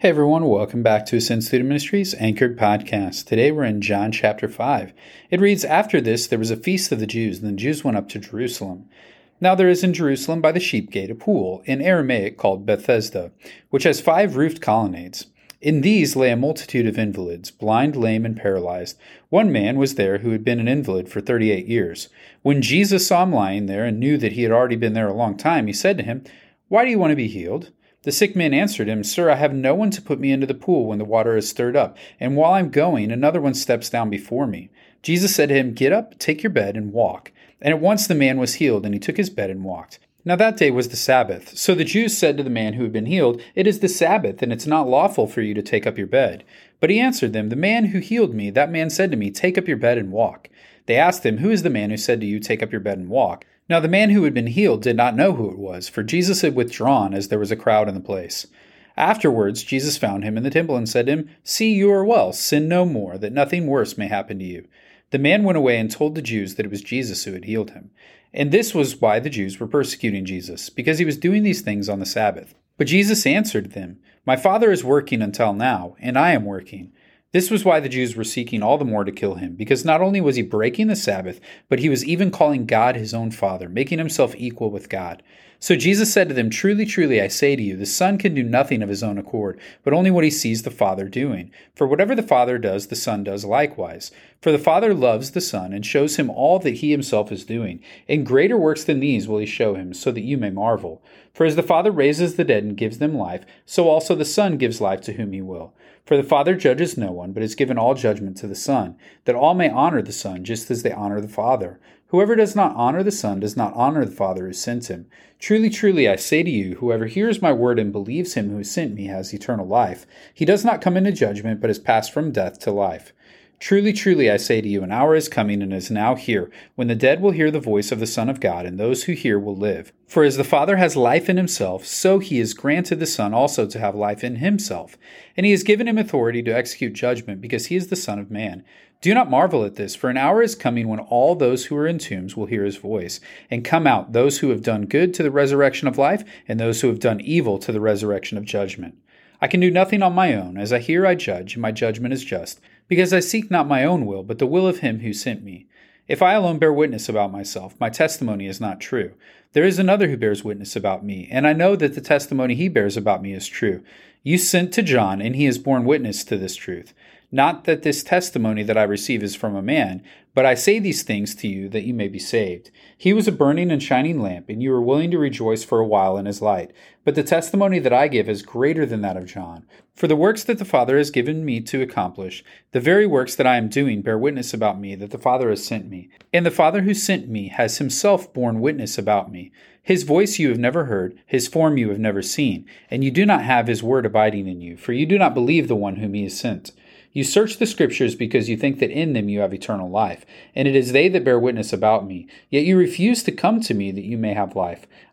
Hey everyone, welcome back to Ascend Student Ministries Anchored Podcast. Today we're in John chapter 5. It reads After this, there was a feast of the Jews, and the Jews went up to Jerusalem. Now there is in Jerusalem by the sheep gate a pool, in Aramaic called Bethesda, which has five roofed colonnades. In these lay a multitude of invalids, blind, lame, and paralyzed. One man was there who had been an invalid for thirty eight years. When Jesus saw him lying there and knew that he had already been there a long time, he said to him, Why do you want to be healed? The sick man answered him, Sir, I have no one to put me into the pool when the water is stirred up, and while I'm going, another one steps down before me. Jesus said to him, Get up, take your bed, and walk. And at once the man was healed, and he took his bed and walked. Now that day was the Sabbath. So the Jews said to the man who had been healed, It is the Sabbath, and it's not lawful for you to take up your bed. But he answered them, The man who healed me, that man said to me, Take up your bed and walk. They asked him, Who is the man who said to you, Take up your bed and walk? Now the man who had been healed did not know who it was, for Jesus had withdrawn as there was a crowd in the place. Afterwards, Jesus found him in the temple and said to him, See, you are well, sin no more, that nothing worse may happen to you. The man went away and told the Jews that it was Jesus who had healed him. And this was why the Jews were persecuting Jesus, because he was doing these things on the Sabbath. But Jesus answered them, My Father is working until now, and I am working. This was why the Jews were seeking all the more to kill him, because not only was he breaking the Sabbath, but he was even calling God his own Father, making himself equal with God. So Jesus said to them, Truly, truly, I say to you, the Son can do nothing of his own accord, but only what he sees the Father doing. For whatever the Father does, the Son does likewise. For the Father loves the Son, and shows him all that he himself is doing. And greater works than these will he show him, so that you may marvel. For as the Father raises the dead and gives them life, so also the Son gives life to whom he will. For the Father judges no one, but has given all judgment to the Son, that all may honor the Son, just as they honor the Father. Whoever does not honor the Son does not honor the Father who sent him. Truly, truly, I say to you, whoever hears my word and believes him who sent me has eternal life. He does not come into judgment, but is passed from death to life. Truly, truly, I say to you, an hour is coming and is now here, when the dead will hear the voice of the Son of God, and those who hear will live. For as the Father has life in himself, so he has granted the Son also to have life in himself. And he has given him authority to execute judgment, because he is the Son of Man. Do not marvel at this, for an hour is coming when all those who are in tombs will hear his voice, and come out, those who have done good to the resurrection of life, and those who have done evil to the resurrection of judgment. I can do nothing on my own. As I hear, I judge, and my judgment is just because I seek not my own will, but the will of him who sent me. If I alone bear witness about myself, my testimony is not true. There is another who bears witness about me, and I know that the testimony he bears about me is true. You sent to John, and he has borne witness to this truth. Not that this testimony that I receive is from a man, but I say these things to you that you may be saved. He was a burning and shining lamp, and you were willing to rejoice for a while in his light. But the testimony that I give is greater than that of John. For the works that the Father has given me to accomplish, the very works that I am doing, bear witness about me that the Father has sent me. And the Father who sent me has himself borne witness about me. His voice you have never heard, his form you have never seen, and you do not have his word abiding in you, for you do not believe the one whom he has sent. You search the Scriptures because you think that in them you have eternal life, and it is they that bear witness about me. Yet you refuse to come to me that you may have life.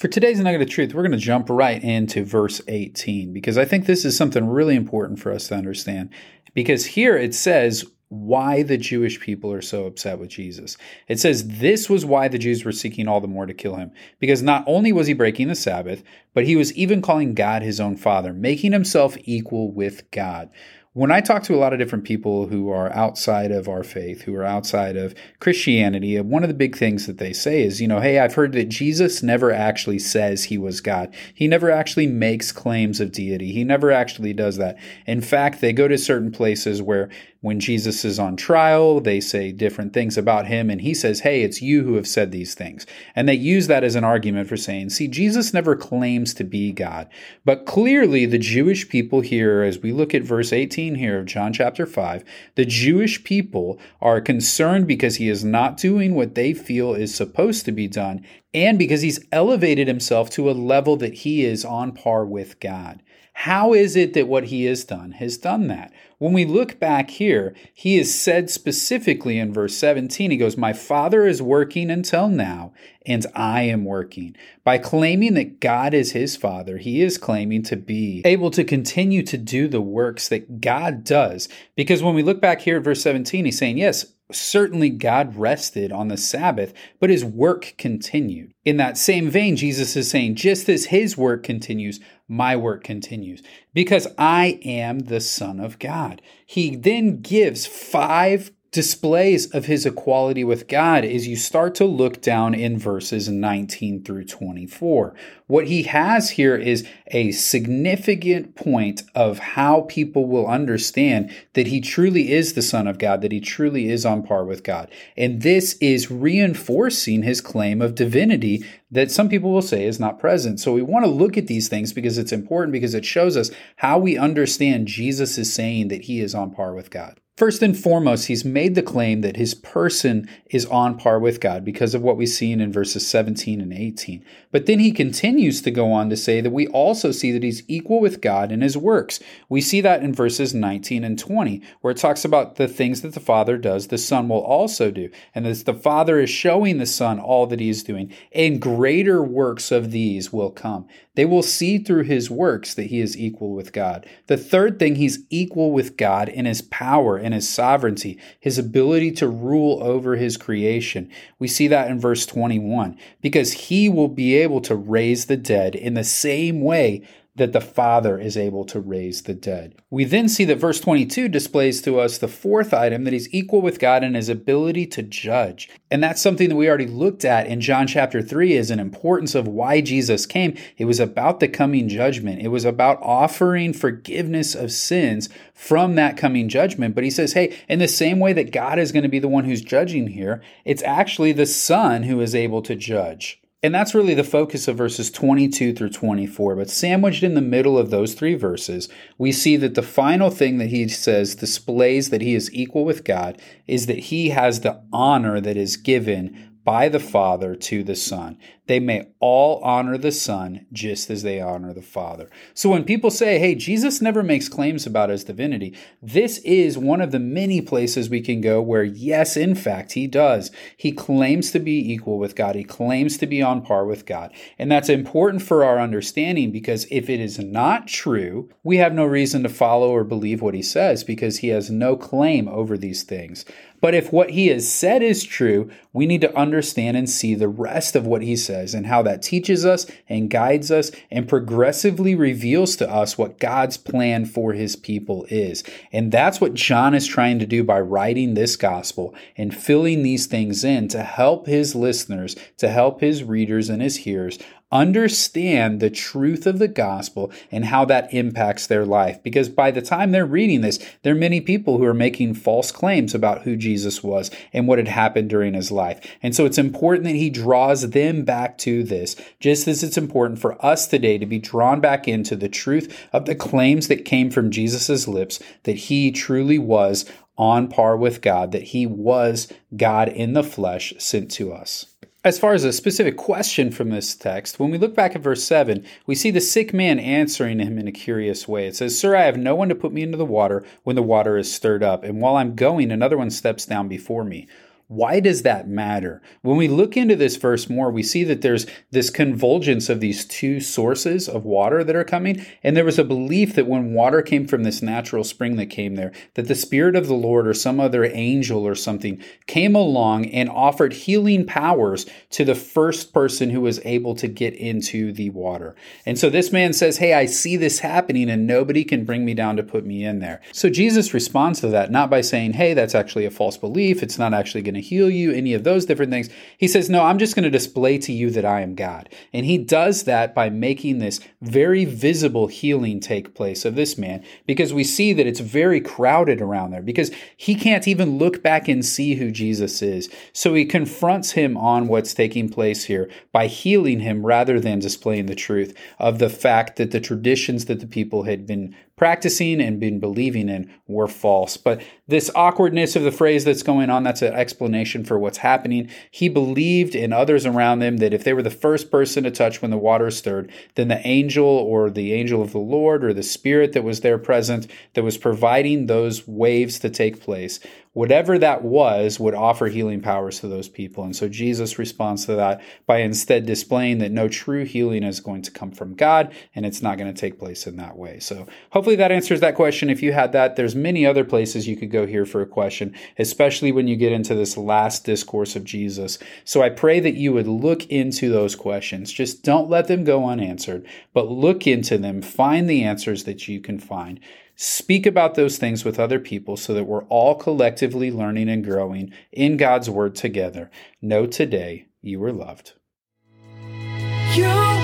For today's Nugget of Truth, we're going to jump right into verse 18 because I think this is something really important for us to understand. Because here it says, why the Jewish people are so upset with Jesus. It says this was why the Jews were seeking all the more to kill him, because not only was he breaking the Sabbath, but he was even calling God his own father, making himself equal with God when I talk to a lot of different people who are outside of our faith, who are outside of Christianity, one of the big things that they say is, you know, hey, I've heard that Jesus never actually says he was God. He never actually makes claims of deity. He never actually does that. In fact, they go to certain places where when Jesus is on trial, they say different things about him, and he says, Hey, it's you who have said these things. And they use that as an argument for saying, See, Jesus never claims to be God. But clearly, the Jewish people here, as we look at verse 18 here of John chapter 5, the Jewish people are concerned because he is not doing what they feel is supposed to be done, and because he's elevated himself to a level that he is on par with God. How is it that what he has done has done that? When we look back here, he is said specifically in verse 17, he goes, My Father is working until now, and I am working. By claiming that God is his Father, he is claiming to be able to continue to do the works that God does. Because when we look back here at verse 17, he's saying, Yes, Certainly, God rested on the Sabbath, but his work continued. In that same vein, Jesus is saying, just as his work continues, my work continues, because I am the Son of God. He then gives five displays of his equality with God as you start to look down in verses 19 through 24. What he has here is a significant point of how people will understand that he truly is the Son of God, that he truly is on par with God. And this is reinforcing his claim of divinity that some people will say is not present. So we want to look at these things because it's important because it shows us how we understand Jesus is saying that he is on par with God. First and foremost, he's made the claim that his person is on par with God because of what we've seen in verses 17 and 18. But then he continues to go on to say that we also see that he's equal with God in his works. We see that in verses 19 and 20, where it talks about the things that the Father does, the Son will also do. And as the Father is showing the Son all that he is doing, and greater works of these will come. They will see through his works that he is equal with God. The third thing, he's equal with God in his power and his sovereignty, his ability to rule over his creation. We see that in verse 21 because he will be able to raise the dead in the same way that the Father is able to raise the dead. We then see that verse 22 displays to us the fourth item that he's equal with God in his ability to judge. And that's something that we already looked at in John chapter 3 as an importance of why Jesus came. It was about the coming judgment, it was about offering forgiveness of sins from that coming judgment. But he says, hey, in the same way that God is going to be the one who's judging here, it's actually the Son who is able to judge. And that's really the focus of verses 22 through 24. But sandwiched in the middle of those three verses, we see that the final thing that he says displays that he is equal with God is that he has the honor that is given by the Father to the Son. They may all honor the Son just as they honor the Father. So when people say, hey, Jesus never makes claims about his divinity, this is one of the many places we can go where, yes, in fact, he does. He claims to be equal with God, he claims to be on par with God. And that's important for our understanding because if it is not true, we have no reason to follow or believe what he says because he has no claim over these things. But if what he has said is true, we need to understand and see the rest of what he says and how that teaches us and guides us and progressively reveals to us what God's plan for his people is. And that's what John is trying to do by writing this gospel and filling these things in to help his listeners, to help his readers and his hearers understand the truth of the gospel and how that impacts their life. Because by the time they're reading this, there are many people who are making false claims about who Jesus was and what had happened during his life. And so it's important that he draws them back to this, just as it's important for us today to be drawn back into the truth of the claims that came from Jesus' lips that he truly was on par with God, that he was God in the flesh sent to us. As far as a specific question from this text, when we look back at verse 7, we see the sick man answering him in a curious way. It says, Sir, I have no one to put me into the water when the water is stirred up, and while I'm going, another one steps down before me. Why does that matter? When we look into this verse more, we see that there's this convergence of these two sources of water that are coming. And there was a belief that when water came from this natural spring that came there, that the Spirit of the Lord or some other angel or something came along and offered healing powers to the first person who was able to get into the water. And so this man says, Hey, I see this happening and nobody can bring me down to put me in there. So Jesus responds to that not by saying, Hey, that's actually a false belief. It's not actually going to to heal you, any of those different things. He says, No, I'm just going to display to you that I am God. And he does that by making this very visible healing take place of this man because we see that it's very crowded around there because he can't even look back and see who Jesus is. So he confronts him on what's taking place here by healing him rather than displaying the truth of the fact that the traditions that the people had been practicing and been believing in were false. But this awkwardness of the phrase that's going on, that's an explanation for what's happening. He believed in others around them that if they were the first person to touch when the water stirred, then the angel or the angel of the Lord or the spirit that was there present that was providing those waves to take place whatever that was would offer healing powers to those people. And so Jesus responds to that by instead displaying that no true healing is going to come from God and it's not going to take place in that way. So hopefully that answers that question. If you had that, there's many other places you could go here for a question, especially when you get into this last discourse of Jesus. So I pray that you would look into those questions. Just don't let them go unanswered, but look into them, find the answers that you can find. Speak about those things with other people so that we're all collectively learning and growing in God's Word together. Know today you are loved. You